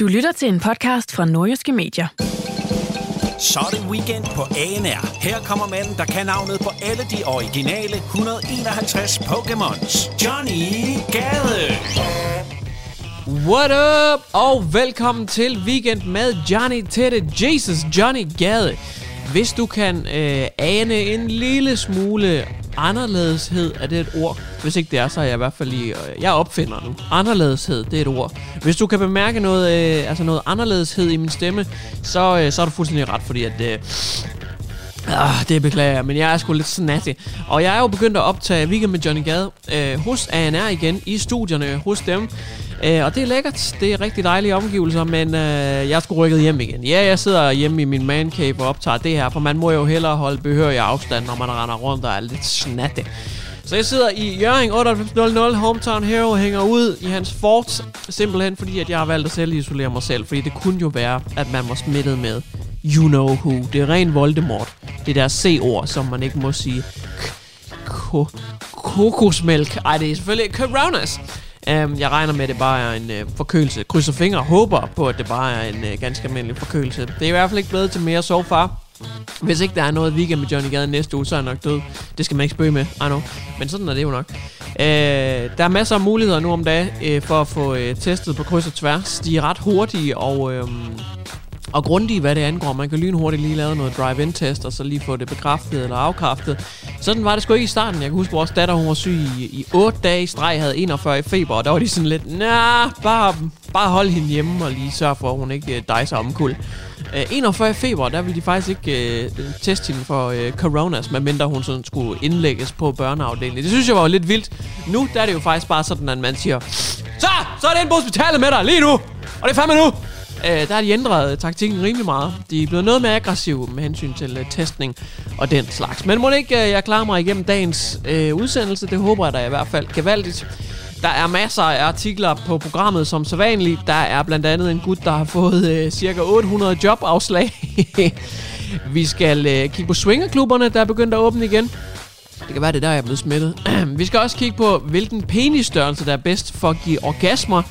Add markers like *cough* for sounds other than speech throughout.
Du lytter til en podcast fra Nordjyske Medier. Så er det weekend på ANR. Her kommer manden, der kan navnet på alle de originale 151 Pokémons. Johnny Gade. What up? Og velkommen til Weekend med Johnny Tette, Jesus Johnny Gade. Hvis du kan øh, ane en lille smule anderledeshed, er det et ord? Hvis ikke det er, så er jeg i hvert fald lige... Øh, jeg opfinder nu. Anderledeshed, det er et ord. Hvis du kan bemærke noget, øh, altså noget anderledeshed i min stemme, så, øh, så er du fuldstændig ret, fordi at... Øh, Ah, det beklager jeg, men jeg er sgu lidt snatty. Og jeg er jo begyndt at optage Weekend med Johnny Gade øh, hos ANR igen, i studierne hos dem. Øh, og det er lækkert, det er rigtig dejlige omgivelser, men øh, jeg er sgu rykket hjem igen. Ja, jeg sidder hjemme i min man cave og optager det her, for man må jo hellere holde behørig afstand, når man render rundt og er lidt snatte. Så jeg sidder i Jørgen 9800 Hometown Hero hænger ud i hans fort, simpelthen fordi at jeg har valgt at selv isolere mig selv, fordi det kunne jo være, at man var smittet med you know who. Det er ren Voldemort. Det der C-ord, som man ikke må sige. Ko- kokosmælk. Ej, det er selvfølgelig coronas. Um, jeg regner med, at det bare er en uh, forkølelse. Krydser fingre og håber på, at det bare er en uh, ganske almindelig forkølelse. Det er i hvert fald ikke blevet til mere so far. Hvis ikke der er noget weekend med Johnny Gade næste uge, så er han nok død. Det skal man ikke spøge med, I know. Men sådan er det jo nok. Øh, der er masser af muligheder nu om dagen øh, for at få øh, testet på kryds og tværs. De er ret hurtige og... Øh, og grundige, hvad det angår. Man kan lynhurtigt lige lave noget drive-in-test, og så lige få det bekræftet eller afkræftet. Sådan var det sgu ikke i starten. Jeg kan huske, at vores datter hun var syg i, i 8 dage i streg, havde 41 i feber, og der var de sådan lidt, nah, bare, bare hold hende hjemme og lige sørge for, at hun ikke øh, dejser omkuld. Øh, 41 i feber, der ville de faktisk ikke øh, teste hende for øh, coronas, medmindre hun sådan skulle indlægges på børneafdelingen. Det synes jeg var lidt vildt. Nu der er det jo faktisk bare sådan, at man siger, så, så er det ind på hospitalet med dig lige nu, og det er fandme nu. Øh, der har de ændret øh, taktikken rimelig meget. De er blevet noget mere aggressive med hensyn til øh, testning og den slags. Men må det ikke, øh, jeg klarer mig igennem dagens øh, udsendelse. Det håber jeg da i hvert fald gevaldigt. Der er masser af artikler på programmet som sædvanligt. Der er blandt andet en gut, der har fået øh, cirka 800 jobafslag. *laughs* Vi skal øh, kigge på swingerklubberne, der er begyndt at åbne igen. Det kan være, det er der, jeg er blevet smittet. *clears throat* Vi skal også kigge på, hvilken penisstørrelse, der er bedst for at give orgasmer.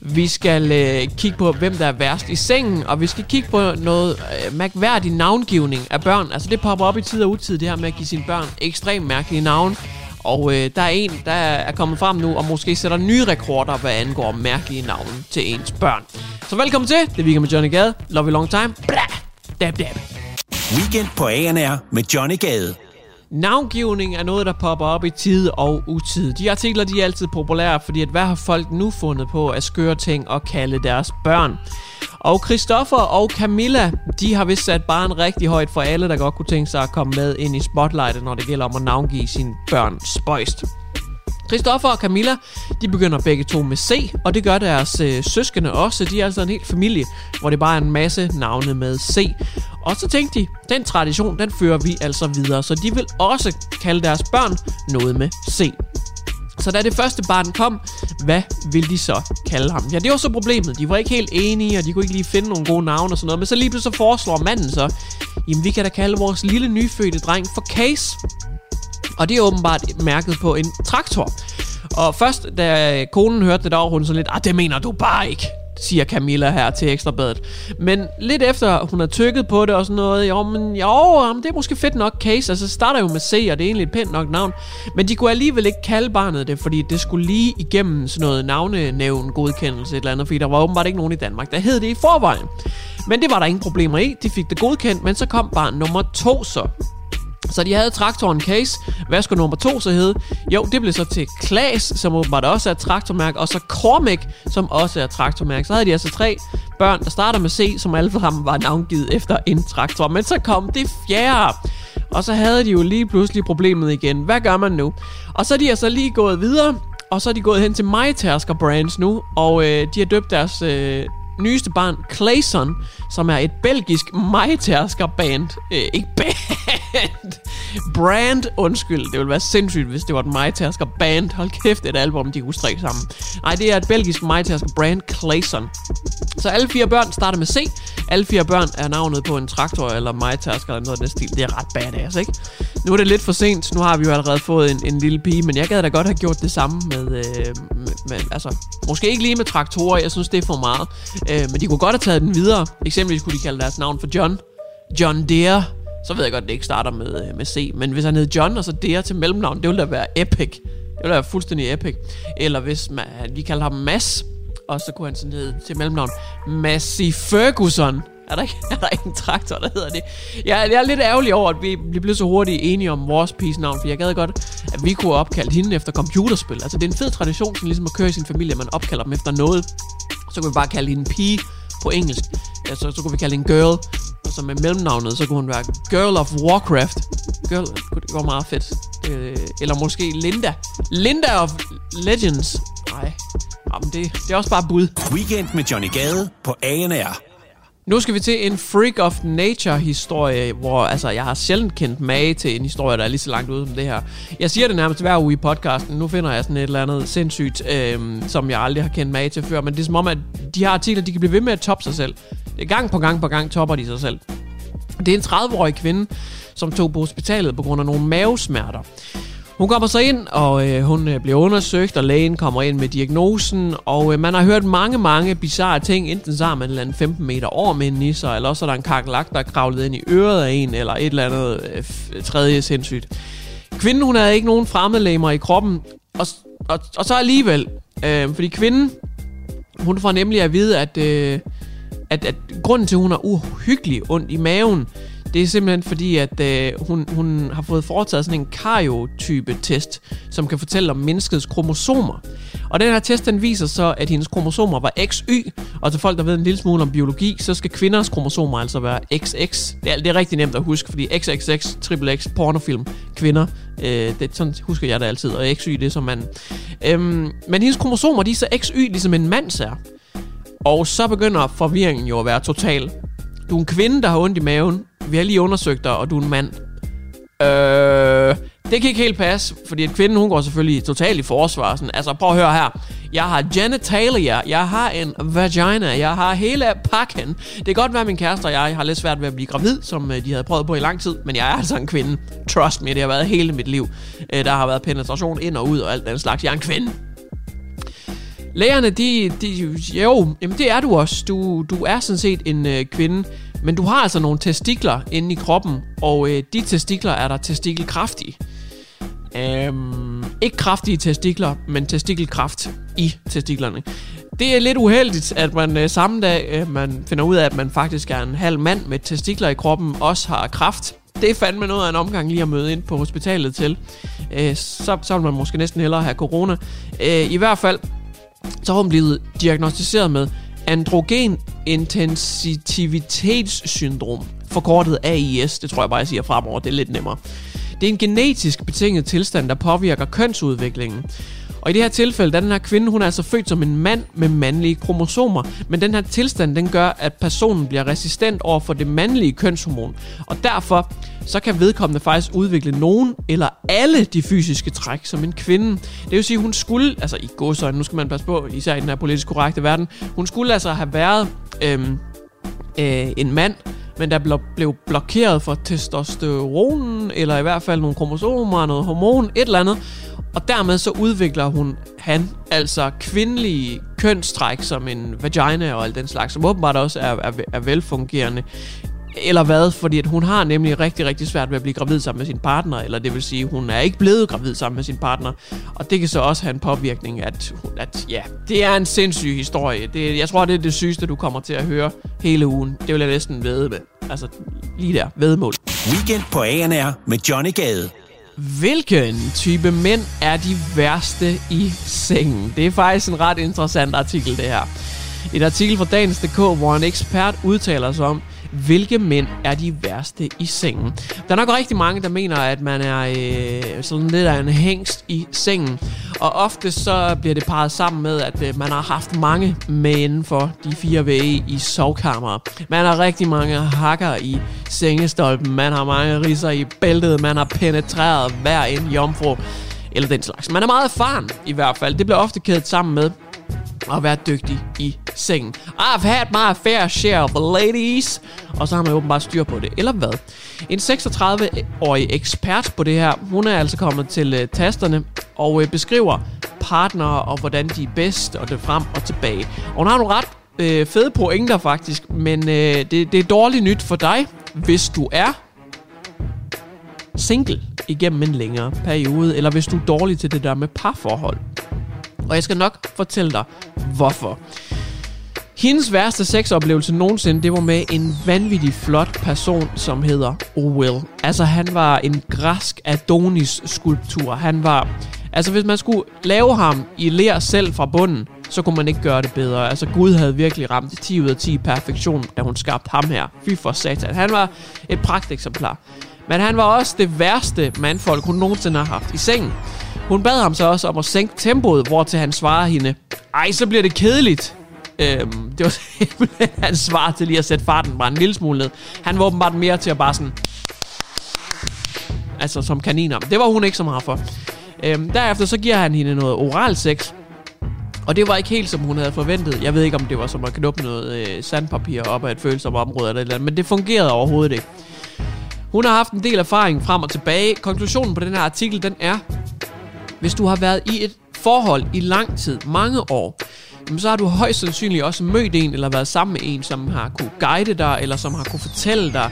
Vi skal øh, kigge på, hvem der er værst i sengen, og vi skal kigge på noget øh, mærkværdig navngivning af børn. Altså det popper op i tid og utid, det her med at give sine børn ekstremt mærkelige navne. Og øh, der er en, der er kommet frem nu, og måske sætter nye rekorder, hvad angår mærkelige navne til ens børn. Så velkommen til, det er Weekend med Johnny Gade. Love you long time. Blah! Dab, dab. Weekend på ANR med Johnny Gade. Navngivning er noget, der popper op i tid og utid. De artikler de er altid populære, fordi at hvad har folk nu fundet på at skøre ting og kalde deres børn? Og Christoffer og Camilla, de har vist sat barn rigtig højt for alle, der godt kunne tænke sig at komme med ind i spotlightet, når det gælder om at navngive sine børn spøjst. Christoffer og Camilla, de begynder begge to med C, og det gør deres øh, søskende også. De er altså en hel familie, hvor det bare er en masse navne med C. Og så tænkte de, den tradition, den fører vi altså videre, så de vil også kalde deres børn noget med C. Så da det første barn kom, hvad vil de så kalde ham? Ja, det var så problemet. De var ikke helt enige, og de kunne ikke lige finde nogle gode navne og sådan noget. Men så lige pludselig så foreslår manden så, jamen vi kan da kalde vores lille nyfødte dreng for Case. Og det er åbenbart mærket på en traktor. Og først, da konen hørte det, der var hun sådan lidt, ah, det mener du bare ikke. siger Camilla her til Ekstrabladet. Men lidt efter hun har tykket på det og sådan noget, jo, men jo, jamen, det er måske fedt nok case, altså starter jo med C, og det er egentlig et pænt nok navn, men de kunne alligevel ikke kalde barnet det, fordi det skulle lige igennem sådan noget navnenævn godkendelse et eller andet, fordi der var åbenbart ikke nogen i Danmark, der hed det i forvejen. Men det var der ingen problemer i, de fik det godkendt, men så kom barn nummer to så. Så de havde traktoren Case. Hvad skulle nummer to så hedde? Jo, det blev så til Klaas, som åbenbart også er et traktormærke, og så Cormac, som også er et traktormærke. Så havde de altså tre børn, der starter med C, som alle sammen var navngivet efter en traktor. Men så kom det fjerde. Og så havde de jo lige pludselig problemet igen. Hvad gør man nu? Og så er de altså lige gået videre, og så er de gået hen til MyTasker Brands nu, og øh, de har døbt deres øh, nyeste barn, Clayson, som er et belgisk majtærskerband. Øh, ikke band. Brand, undskyld. Det ville være sindssygt, hvis det var et majtærskerband. Hold kæft, et album, de kunne strikke sammen. Nej, det er et belgisk majtærskerbrand, Clayson. Så alle fire børn starter med C. Alle fire børn er navnet på en traktor eller majtask eller noget af den stil. Det er ret badass, ikke? Nu er det lidt for sent. Nu har vi jo allerede fået en, en lille pige, men jeg gad da godt have gjort det samme med, øh, med, med altså, måske ikke lige med traktorer. Jeg synes, det er for meget. Øh, men de kunne godt have taget den videre. Eksempelvis kunne de kalde deres navn for John. John Deere. Så ved jeg godt, at det ikke starter med, øh, med C. Men hvis han hed John, og så Deere til mellemnavn, det ville da være epic. Det ville være fuldstændig epic. Eller hvis man, vi kalder ham Mass, og så kunne han sådan hedde til mellemnavn Massey Ferguson. Er der, ikke, *laughs* er der ikke en traktor, der hedder det? Jeg, jeg er lidt ærgerlig over, at vi, vi blev så hurtigt enige om vores piece navn, for jeg gad godt, at vi kunne opkalde hende efter computerspil. Altså, det er en fed tradition, sådan ligesom at køre i sin familie, at man opkalder dem efter noget. Så kunne vi bare kalde hende pige på engelsk. Ja, så, så kunne vi kalde hende girl. Og så med mellemnavnet, så kunne hun være Girl of Warcraft. Girl, det var meget fedt. Øh, eller måske Linda. Linda of Legends. Nej, Jamen det, det er også bare bud. Weekend med Johnny Gade på ANR. Nu skal vi til en Freak of Nature historie, hvor altså, jeg har sjældent kendt mage til en historie, der er lige så langt ude som det her. Jeg siger det nærmest hver uge i podcasten. Nu finder jeg sådan et eller andet sindssygt, øhm, som jeg aldrig har kendt mage til før. Men det er som om, at de her artikler, de kan blive ved med at toppe sig selv. Gang på gang på gang topper de sig selv. Det er en 30-årig kvinde, som tog på hospitalet på grund af nogle mavesmerter. Hun kommer så ind, og øh, hun øh, bliver undersøgt, og lægen kommer ind med diagnosen, og øh, man har hørt mange, mange bizarre ting. Enten så har man en eller anden 15 meter over med en nisser, eller også er der en kakelak, der er kravlet ind i øret af en, eller et eller andet øh, tredje sindssygt. Kvinden, hun havde ikke nogen fremmedlemmer i kroppen, og, og, og så alligevel, øh, fordi kvinden, hun får nemlig at vide, at, øh, at, at grunden til, at hun har uhyggelig ondt i maven, det er simpelthen fordi, at øh, hun, hun har fået foretaget sådan en karyotype-test, som kan fortælle om menneskets kromosomer. Og den her test, den viser så, at hendes kromosomer var XY, og til folk, der ved en lille smule om biologi, så skal kvinders kromosomer altså være XX. Det er, det er rigtig nemt at huske, fordi XXX, triple X, pornofilm, kvinder, øh, det, sådan husker jeg det altid, og XY, det er som mand. Øhm, men hendes kromosomer, de er så XY, ligesom en mands er. Og så begynder forvirringen jo at være total. Du er en kvinde, der har ondt i maven. Vi har lige undersøgt dig, og du er en mand. Øh, det kan ikke helt passe, fordi at kvinden, hun går selvfølgelig totalt i forsvar. Sådan, altså, prøv at høre her. Jeg har genitalia, jeg har en vagina, jeg har hele pakken. Det kan godt være, at min kæreste og jeg har lidt svært ved at blive gravid, som øh, de havde prøvet på i lang tid, men jeg er altså en kvinde. Trust me, det har været hele mit liv. Øh, der har været penetration ind og ud og alt den slags. Jeg er en kvinde. Lægerne, de, de, jo, jamen det er du også. Du, du er sådan set en øh, kvinde, men du har altså nogle testikler inde i kroppen, og øh, de testikler er der testikelkraftige. Øhm, ikke kraftige testikler, men testikelkraft i testiklerne. Det er lidt uheldigt, at man øh, samme dag, øh, man finder ud af, at man faktisk er en halv mand med testikler i kroppen, også har kraft. Det er fandme noget af en omgang lige at møde ind på hospitalet til. Øh, så, så vil man måske næsten hellere have corona. Øh, I hvert fald, så har hun blevet diagnostiseret med androgen intensivitetssyndrom, forkortet AIS, det tror jeg bare, jeg siger fremover, det er lidt nemmere. Det er en genetisk betinget tilstand, der påvirker kønsudviklingen. Og i det her tilfælde, der den her kvinde, hun er altså født som en mand med mandlige kromosomer, men den her tilstand, den gør, at personen bliver resistent over for det mandlige kønshormon. Og derfor, så kan vedkommende faktisk udvikle nogen eller alle de fysiske træk som en kvinde. Det vil sige, hun skulle, altså i godsøjne, nu skal man passe på, især i den her politisk korrekte verden, hun skulle altså have været øhm, øh, en mand, men der blev blokeret for testosteronen, eller i hvert fald nogle kromosomer, noget hormon, et eller andet. Og dermed så udvikler hun han altså kvindelige kønstræk som en vagina og alt den slags, som åbenbart også er, er, er velfungerende. Eller hvad? Fordi at hun har nemlig rigtig, rigtig svært ved at blive gravid sammen med sin partner, eller det vil sige, hun er ikke blevet gravid sammen med sin partner. Og det kan så også have en påvirkning, at, at ja, det er en sindssyg historie. Det, jeg tror, det er det sygeste, du kommer til at høre hele ugen. Det vil jeg næsten ved med. Altså, lige der, vedmål. Weekend på ANR med Johnny Gade. Hvilken type mænd er de værste i sengen? Det er faktisk en ret interessant artikel, det her. Et artikel fra Dagens.dk, hvor en ekspert udtaler sig om, hvilke mænd er de værste i sengen. Der er nok rigtig mange, der mener, at man er øh, sådan lidt af en hængst i sengen. Og ofte så bliver det parret sammen med, at øh, man har haft mange mænd inden for de fire vægge i sovkammeret. Man har rigtig mange hakker i sengestolpen, man har mange riser i bæltet, man har penetreret hver en jomfru eller den slags. Man er meget erfaren i hvert fald. Det bliver ofte kædet sammen med, at være dygtig i sengen. I've had my fair share of ladies. Og så har man åbenbart styr på det. Eller hvad? En 36-årig ekspert på det her, hun er altså kommet til øh, tasterne og øh, beskriver partnere og hvordan de er bedst og det frem og tilbage. Og hun har nogle ret øh, fede pointer faktisk, men øh, det, det er dårligt nyt for dig, hvis du er single igennem en længere periode, eller hvis du er dårlig til det der med parforhold. Og jeg skal nok fortælle dig, hvorfor. Hendes værste sexoplevelse nogensinde, det var med en vanvittig flot person, som hedder Will. Altså, han var en græsk Adonis-skulptur. Han var... Altså, hvis man skulle lave ham i ler selv fra bunden, så kunne man ikke gøre det bedre. Altså, Gud havde virkelig ramt 10 ud af 10 perfektion, da hun skabte ham her. Fy for satan. Han var et pragteksemplar. Men han var også det værste mandfolk, hun nogensinde har haft i sengen. Hun bad ham så også om at sænke tempoet, hvor til han svarer hende, ej, så bliver det kedeligt. Øhm, det var *laughs* simpelthen hans svar til lige at sætte farten bare en lille smule ned. Han var åbenbart mere til at bare sådan... Altså som kaniner. Det var hun ikke så meget for. Øhm, derefter så giver han hende noget oral sex. Og det var ikke helt som hun havde forventet. Jeg ved ikke om det var som at knuppe noget øh, sandpapir op af et følsomt område eller, eller andet, men det fungerede overhovedet ikke. Hun har haft en del erfaring frem og tilbage. Konklusionen på den her artikel, den er, hvis du har været i et forhold i lang tid, mange år, så har du højst sandsynligt også mødt en eller været sammen med en, som har kunne guide dig, eller som har kunne fortælle dig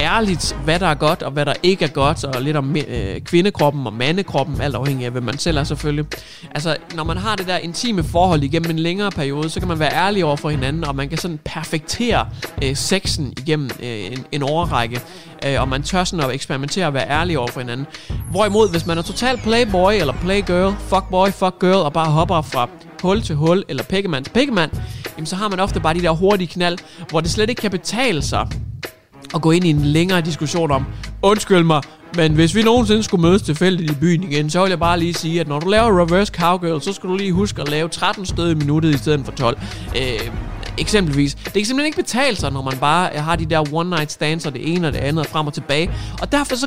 ærligt, hvad der er godt og hvad der ikke er godt, og lidt om øh, kvindekroppen og mandekroppen, alt afhængig af, hvad man selv er selvfølgelig. Altså, når man har det der intime forhold igennem en længere periode, så kan man være ærlig over for hinanden, og man kan sådan perfektere øh, sexen igennem øh, en, en overrække, øh, og man tør sådan at eksperimentere og være ærlig over for hinanden. Hvorimod, hvis man er total playboy eller playgirl, fuckboy, fuckgirl, og bare hopper fra hul til hul, eller pikkemand til pikkemand, jamen så har man ofte bare de der hurtige knald, hvor det slet ikke kan betale sig at gå ind i en længere diskussion om, undskyld mig, men hvis vi nogensinde skulle mødes tilfældigt i byen igen, så vil jeg bare lige sige, at når du laver reverse cowgirl, så skal du lige huske at lave 13 stød i minuttet i stedet for 12. Øh, eksempelvis. Det kan simpelthen ikke betale sig, når man bare har de der one night stands og det ene og det andet og frem og tilbage. Og derfor så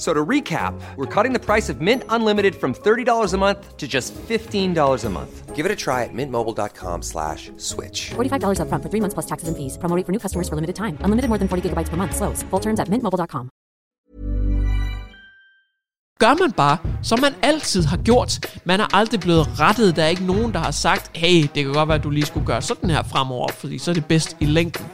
So to recap, we're cutting the price of Mint Unlimited from $30 a month to just $15 a month. Give it a try at mintmobile.com slash switch. $45 upfront for three months plus taxes and fees. Promo rate for new customers for limited time. Unlimited more than 40 gigabytes per month. Slows. Full terms at mintmobile.com. gør man bare, som man altid har gjort. Man er aldrig blevet rettet. Der er ikke nogen, der har sagt, hey, det kan godt være, at du lige skulle gøre sådan her fremover, fordi så er det bedst i længden.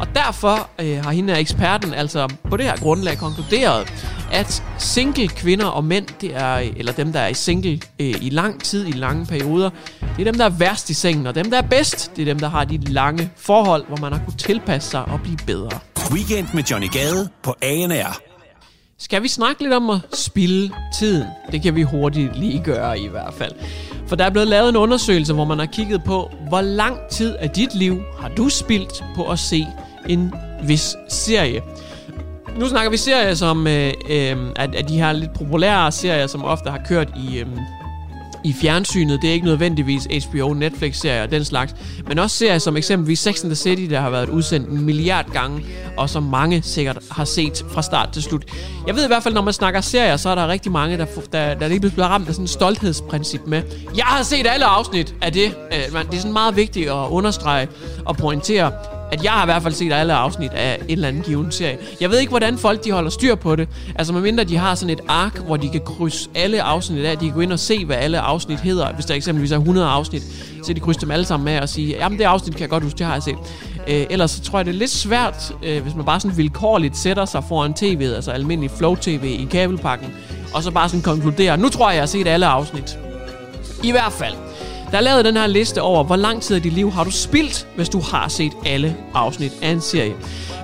Og derfor øh, har hende her eksperten altså på det her grundlag konkluderet, at single kvinder og mænd, det er, eller dem, der er i single øh, i lang tid, i lange perioder, det er dem, der er værst i sengen, og dem, der er bedst, det er dem, der har de lange forhold, hvor man har kunnet tilpasse sig og blive bedre. Weekend med Johnny Gade på ANR. Skal vi snakke lidt om at spille tiden? Det kan vi hurtigt lige gøre i hvert fald. For der er blevet lavet en undersøgelse, hvor man har kigget på, hvor lang tid af dit liv har du spildt på at se en vis serie. Nu snakker vi serier som øh, øh, at, at de her lidt populære serier, som ofte har kørt i, øh, i fjernsynet. Det er ikke nødvendigvis HBO, Netflix-serier og den slags, men også serier som eksempelvis Sex and the City, der har været udsendt en milliard gange, og som mange sikkert har set fra start til slut. Jeg ved i hvert fald, når man snakker serier, så er der rigtig mange, der, der, der lige bliver ramt af sådan et stolthedsprincip med, jeg har set alle afsnit af det. Øh, det er sådan meget vigtigt at understrege og pointere, at jeg har i hvert fald set alle afsnit af en eller anden given serie. Jeg ved ikke, hvordan folk de holder styr på det. Altså medmindre de har sådan et ark, hvor de kan krydse alle afsnit af. De kan gå ind og se, hvad alle afsnit hedder. Hvis der eksempelvis er 100 afsnit, så de krydser dem alle sammen med og sige, jamen det afsnit kan jeg godt huske, det har jeg set. Øh, ellers så tror jeg, det er lidt svært, øh, hvis man bare sådan vilkårligt sætter sig foran tv'et, altså almindelig flow-tv i kabelpakken, og så bare sådan konkluderer, nu tror jeg, jeg har set alle afsnit. I hvert fald. Der er lavet den her liste over, hvor lang tid af dit liv har du spildt, hvis du har set alle afsnit af en serie.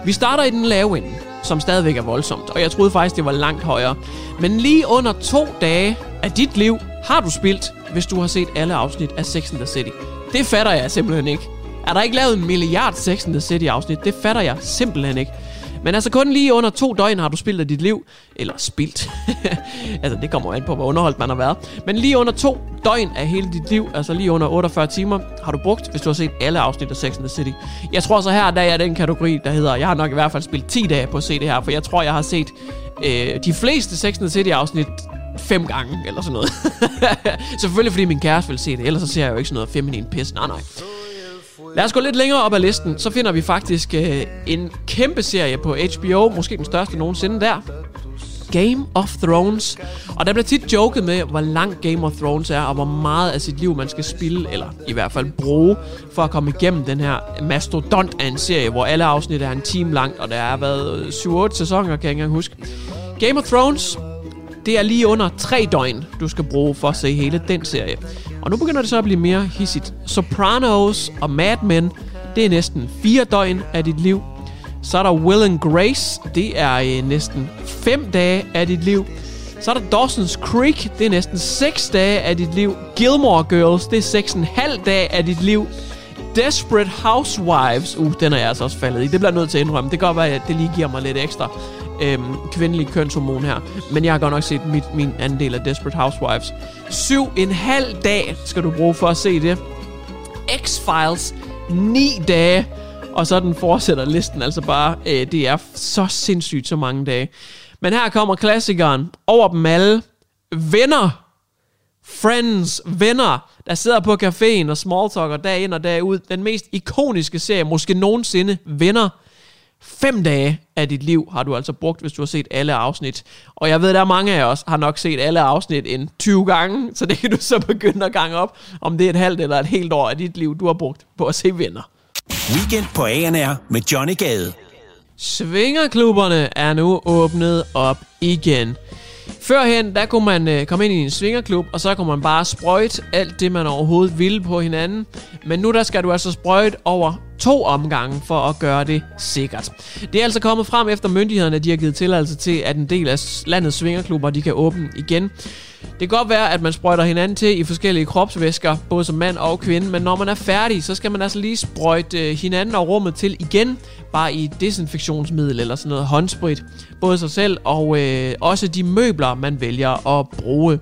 Vi starter i den lave ende, som stadigvæk er voldsomt, og jeg troede faktisk, det var langt højere. Men lige under to dage af dit liv har du spildt, hvis du har set alle afsnit af Sex and the City. Det fatter jeg simpelthen ikke. Er der ikke lavet en milliard Sex and the City afsnit? Det fatter jeg simpelthen ikke. Men altså kun lige under to døgn har du spildt af dit liv. Eller spildt. *laughs* altså det kommer an på, hvor underholdt man har været. Men lige under to døgn af hele dit liv, altså lige under 48 timer, har du brugt, hvis du har set alle afsnit af Sex and the City. Jeg tror så her, der er den kategori, der hedder, jeg har nok i hvert fald spillet 10 dage på at se det her, for jeg tror, jeg har set øh, de fleste Sex and the City afsnit fem gange, eller sådan noget. *laughs* Selvfølgelig fordi min kæreste vil se det, ellers så ser jeg jo ikke sådan noget feminin pis. Nej, nej. Lad os gå lidt længere op ad listen, så finder vi faktisk øh, en kæmpe serie på HBO, måske den største nogensinde der. Game of Thrones. Og der bliver tit joket med, hvor lang Game of Thrones er, og hvor meget af sit liv man skal spille, eller i hvert fald bruge, for at komme igennem den her mastodont af en serie, hvor alle afsnit er en time langt, og der er været 7-8 sæsoner, kan jeg ikke engang huske. Game of Thrones, det er lige under 3 døgn, du skal bruge for at se hele den serie. Og nu begynder det så at blive mere hissigt. Sopranos og Mad Men, det er næsten 4 døgn af dit liv. Så er der Will and Grace, det er øh, næsten 5 dage af dit liv. Så er der Dawson's Creek, det er næsten 6 dage af dit liv. Gilmore Girls, det er 6,5 dage af dit liv. Desperate Housewives, uh, den er jeg altså også faldet i. Det bliver jeg nødt til at indrømme. Det kan godt være, at det lige giver mig lidt ekstra øhm, kvindelig kønshormon her. Men jeg har godt nok set mit, min anden del af Desperate Housewives. Syv en halv dag skal du bruge for at se det. X-Files, ni dage. Og så den fortsætter listen altså bare. Øh, det er så sindssygt så mange dage. Men her kommer klassikeren. Over dem alle. Venner. Friends, venner, der sidder på caféen og smalltalker dag ind og dag ud. Den mest ikoniske serie, måske nogensinde, venner. Fem dage af dit liv har du altså brugt, hvis du har set alle afsnit. Og jeg ved, der er mange af os har nok set alle afsnit en 20 gange, *laughs* så det kan du så begynde at gange op, om det er et halvt eller et helt år af dit liv, du har brugt på at se venner. Weekend på ANR med Johnny Gade. Svingerklubberne er nu åbnet op igen. Førhen, der kunne man øh, komme ind i en svingerklub, og så kunne man bare sprøjte alt det, man overhovedet ville på hinanden. Men nu der skal du altså sprøjte over to omgange for at gøre det sikkert. Det er altså kommet frem efter myndighederne, de har givet tilladelse til, at en del af landets svingerklubber, de kan åbne igen. Det kan godt være, at man sprøjter hinanden til i forskellige kropsvæsker, både som mand og kvinde, men når man er færdig, så skal man altså lige sprøjte øh, hinanden og rummet til igen, bare i desinfektionsmiddel eller sådan noget håndsprit. Både sig selv og øh, også de møbler, man vælger at bruge.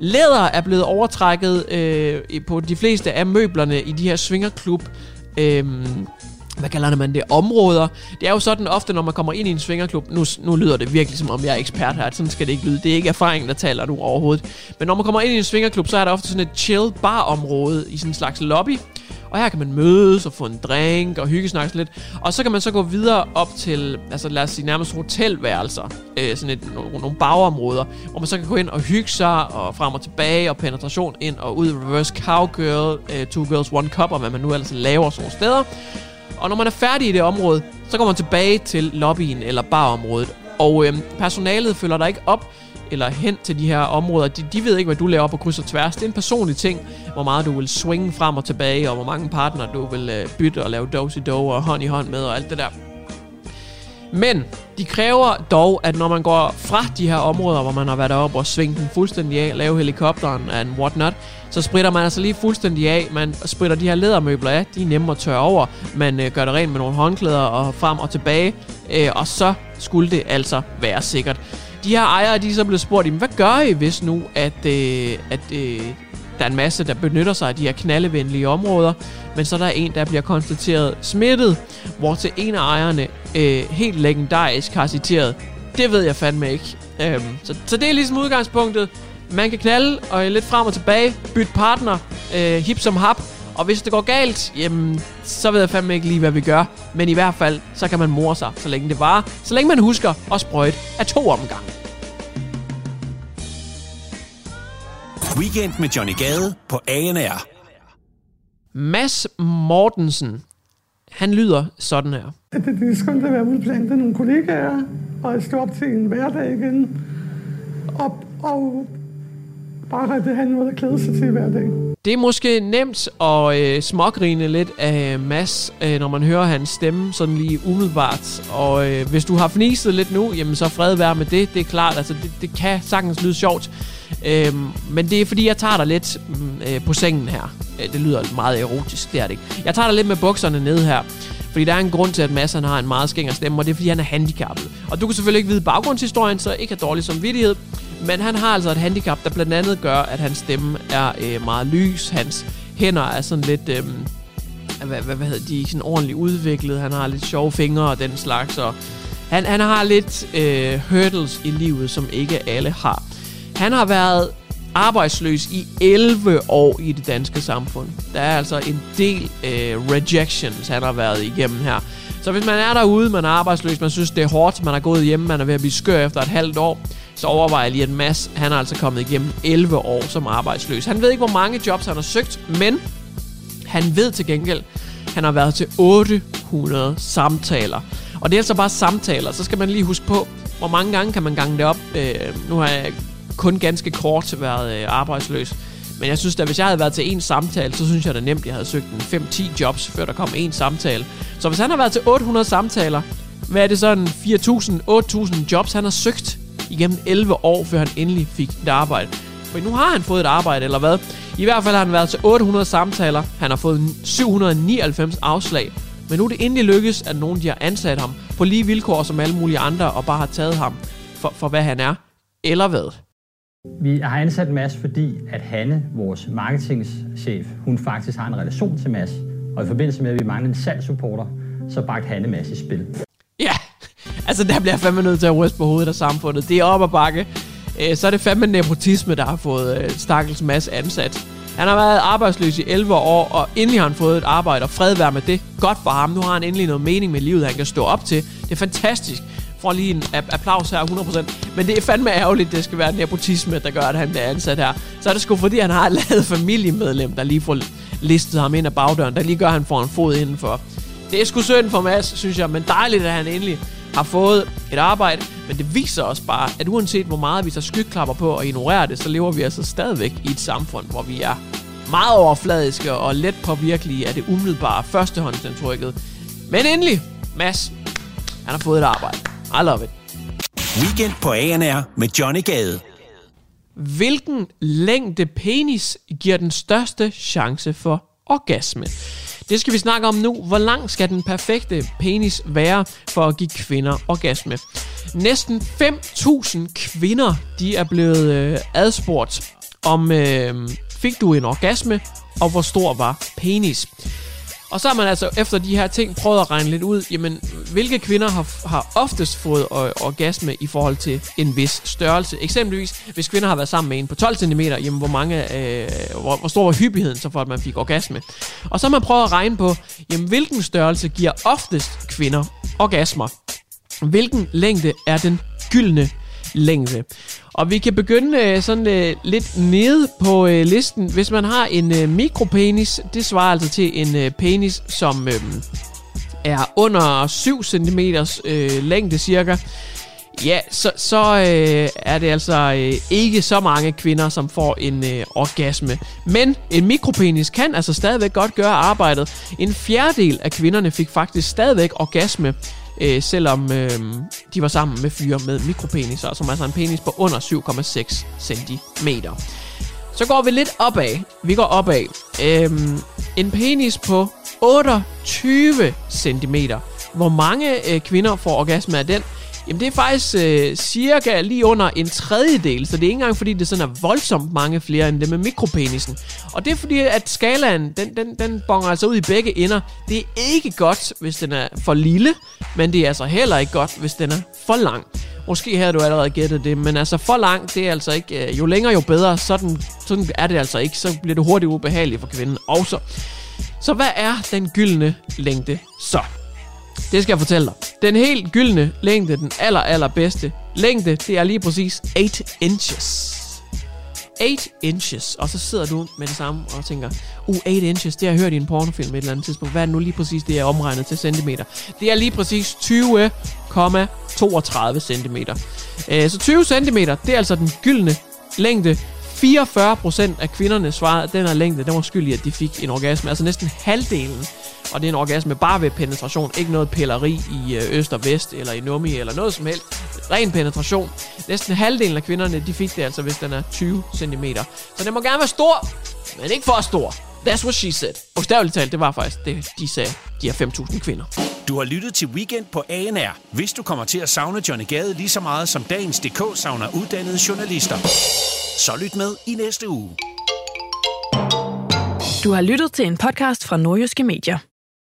Læder er blevet overtrækket øh, på de fleste af møblerne i de her svingerklub Øh, hvad kalder man det, områder. Det er jo sådan ofte, når man kommer ind i en svingerklub, nu, nu lyder det virkelig som om jeg er ekspert her, sådan skal det ikke lyde, det er ikke erfaringen, der taler nu overhovedet. Men når man kommer ind i en svingerklub, så er der ofte sådan et chill bar område i sådan en slags lobby, og her kan man mødes og få en drink og hygge snakke lidt. Og så kan man så gå videre op til, altså lad os sige nærmest hotelværelser. Øh, sådan et, nogle, nogle bagområder, hvor man så kan gå ind og hygge sig og frem og tilbage og penetration ind og ud. Reverse cowgirl, øh, two girls, one cup og hvad man nu ellers laver sådan nogle steder. Og når man er færdig i det område, så går man tilbage til lobbyen eller barområdet. Og øh, personalet følger dig ikke op eller hen til de her områder. De, de ved ikke, hvad du laver på kryds og tværs. Det er en personlig ting, hvor meget du vil swinge frem og tilbage, og hvor mange partner du vil øh, bytte og lave dose dog og hånd i hånd med og alt det der. Men de kræver dog, at når man går fra de her områder, hvor man har været oppe og svinge den fuldstændig af, lave helikopteren and whatnot, så spritter man altså lige fuldstændig af. Man spritter de her lædermøbler af, de er nemme at tørre over. Man øh, gør det rent med nogle håndklæder og frem og tilbage. Øh, og så skulle det altså være sikkert. De her ejere, de er så blevet spurgt, hvad gør I, hvis nu, at, øh, at øh, Der er en masse, der benytter sig af de her knaldevenlige områder, men så er der en, der bliver konstateret smittet, hvor til en af ejerne øh, helt legendarisk har citeret, det ved jeg fandme ikke. Øhm, så, så det er ligesom udgangspunktet. Man kan knalde og lidt frem og tilbage, bytte partner, øh, hip som hap, og hvis det går galt, jamen, så ved jeg fandme ikke lige, hvad vi gør. Men i hvert fald, så kan man mor sig, så længe det varer. Så længe man husker at sprøjte af to omgange. Weekend med Johnny Gade på ANR. Mads Mortensen, han lyder sådan her. Det, det er skønt at være ude blandt nogle kollegaer, og stå op til en hverdag igen. Og, og bare at have noget at klæde sig til hver dag. Det er måske nemt at øh, smågrine lidt af Mads, øh, når man hører hans stemme sådan lige umiddelbart. Og øh, hvis du har fniset lidt nu, jamen så fred være med det. Det er klart, altså det, det kan sagtens lyde sjovt. Øh, men det er fordi, jeg tager dig lidt mm, øh, på sengen her. Øh, det lyder meget erotisk, det er det ikke. Jeg tager dig lidt med bukserne ned her. Fordi der er en grund til, at Mads han har en meget skænger stemme, og det er fordi, han er handicappet. Og du kan selvfølgelig ikke vide baggrundshistorien, så ikke have dårlig samvittighed. Men han har altså et handicap, der blandt andet gør, at hans stemme er øh, meget lys. Hans hænder er sådan lidt... Øh, hvad, hvad, hvad hedder de? Sådan ordentligt udviklet. Han har lidt sjove fingre og den slags. Og han, han har lidt øh, hurdles i livet, som ikke alle har. Han har været arbejdsløs i 11 år i det danske samfund. Der er altså en del øh, rejections, han har været igennem her. Så hvis man er derude, man er arbejdsløs, man synes, det er hårdt, man er gået hjemme, man er ved at blive skør efter et halvt år, så overvejer lige, at Mads, han er altså kommet igennem 11 år som arbejdsløs. Han ved ikke, hvor mange jobs han har søgt, men han ved til gengæld, han har været til 800 samtaler. Og det er altså bare samtaler, så skal man lige huske på, hvor mange gange kan man gange det op. Øh, nu har jeg kun ganske kort været øh, arbejdsløs. Men jeg synes at hvis jeg havde været til en samtale, så synes jeg da nemt, at jeg havde søgt en 5-10 jobs, før der kom en samtale. Så hvis han har været til 800 samtaler, hvad er det sådan 4.000-8.000 jobs, han har søgt igennem 11 år, før han endelig fik et arbejde. For nu har han fået et arbejde, eller hvad? I hvert fald har han været til 800 samtaler. Han har fået 799 afslag. Men nu er det endelig lykkes, at nogen de har ansat ham på lige vilkår som alle mulige andre, og bare har taget ham for, for hvad han er, eller hvad. Vi har ansat Mads, fordi at Hanne, vores marketingchef, hun faktisk har en relation til Mads. Og i forbindelse med, at vi mangler en salgssupporter, så bragte Hanne Mads i spil. Altså der bliver jeg fandme nødt til at ryste på hovedet af samfundet. Det er op ad bakke. Øh, så er det fandme nepotisme, der har fået øh, stakkels Mads ansat. Han har været arbejdsløs i 11 år, og endelig har han fået et arbejde, og fred være med det. Godt for ham. Nu har han endelig noget mening med livet, han kan stå op til. Det er fantastisk får lige en applaus her 100%. Men det er fandme ærgerligt, det skal være nepotisme, der gør, at han bliver ansat her. Så er det sgu fordi, han har *laughs* lavet familiemedlem, der lige får listet ham ind af bagdøren, der lige gør, at han får en fod indenfor. Det er sgu synd for Mads, synes jeg, men dejligt, at han endelig har fået et arbejde. Men det viser også bare, at uanset hvor meget vi tager skyklapper på og ignorerer det, så lever vi altså stadigvæk i et samfund, hvor vi er meget overfladiske og let påvirkelige af det umiddelbare førstehåndsindtrykket. Men endelig, Mads, han har fået et arbejde. I love it. Weekend på ANR med Johnny Gade. Hvilken længde penis giver den største chance for orgasme? Det skal vi snakke om nu. Hvor lang skal den perfekte penis være for at give kvinder orgasme? Næsten 5.000 kvinder de er blevet øh, adspurgt om, øh, fik du en orgasme, og hvor stor var penis? Og så har man altså efter de her ting prøvet at regne lidt ud, jamen, hvilke kvinder har, har oftest fået orgasme i forhold til en vis størrelse. Eksempelvis, hvis kvinder har været sammen med en på 12 cm, jamen, hvor, mange, øh, hvor, hvor stor var hyppigheden så for, at man fik orgasme. Og så har man prøvet at regne på, jamen, hvilken størrelse giver oftest kvinder orgasmer. Hvilken længde er den gyldne længde. Og vi kan begynde øh, sådan øh, lidt nede på øh, listen. Hvis man har en øh, mikropenis, det svarer altså til en øh, penis, som øh, er under 7 cm øh, længde cirka. Ja, så, så øh, er det altså øh, ikke så mange kvinder, som får en øh, orgasme. Men en mikropenis kan altså stadigvæk godt gøre arbejdet. En fjerdedel af kvinderne fik faktisk stadigvæk orgasme øh, selvom øh, de var sammen med fyre med mikropeniser, som altså en penis på under 7,6 cm. Så går vi lidt opad. Vi går opad. Øhm, en penis på 28 cm. Hvor mange øh, kvinder får orgasme af den? Jamen det er faktisk øh, cirka lige under en tredjedel, så det er ikke engang fordi, det sådan er voldsomt mange flere end det med mikropenisen. Og det er fordi, at skalaen, den, den, den bonger altså ud i begge ender. Det er ikke godt, hvis den er for lille, men det er altså heller ikke godt, hvis den er for lang. Måske havde du allerede gættet det, men altså for langt, det er altså ikke... Øh, jo længere, jo bedre. Sådan, sådan er det altså ikke. Så bliver det hurtigt ubehageligt for kvinden også. Så hvad er den gyldne længde så? Det skal jeg fortælle dig. Den helt gyldne længde, den aller, aller bedste længde, det er lige præcis 8 inches. 8 inches. Og så sidder du med det samme og tænker, uh, 8 inches, det har jeg hørt i en pornofilm et eller andet tidspunkt. Hvad er det nu lige præcis, det er omregnet til centimeter? Det er lige præcis 20,32 centimeter. Øh, så 20 centimeter, det er altså den gyldne længde. 44% af kvinderne svarede, at den her længde, den var skyld i, at de fik en orgasme. Altså næsten halvdelen og det er en orgasme bare ved penetration, ikke noget pilleri i øh, øst og vest, eller i nummi, eller noget som helst. Ren penetration. Næsten halvdelen af kvinderne, de fik det altså, hvis den er 20 cm. Så den må gerne være stor, men ikke for stor. That's what she said. Bogstaveligt talt, det var faktisk det, de sagde, de her 5.000 kvinder. Du har lyttet til Weekend på ANR. Hvis du kommer til at savne Johnny Gade lige så meget som dagens DK savner uddannede journalister, så lyt med i næste uge. Du har lyttet til en podcast fra Nordjyske Medier.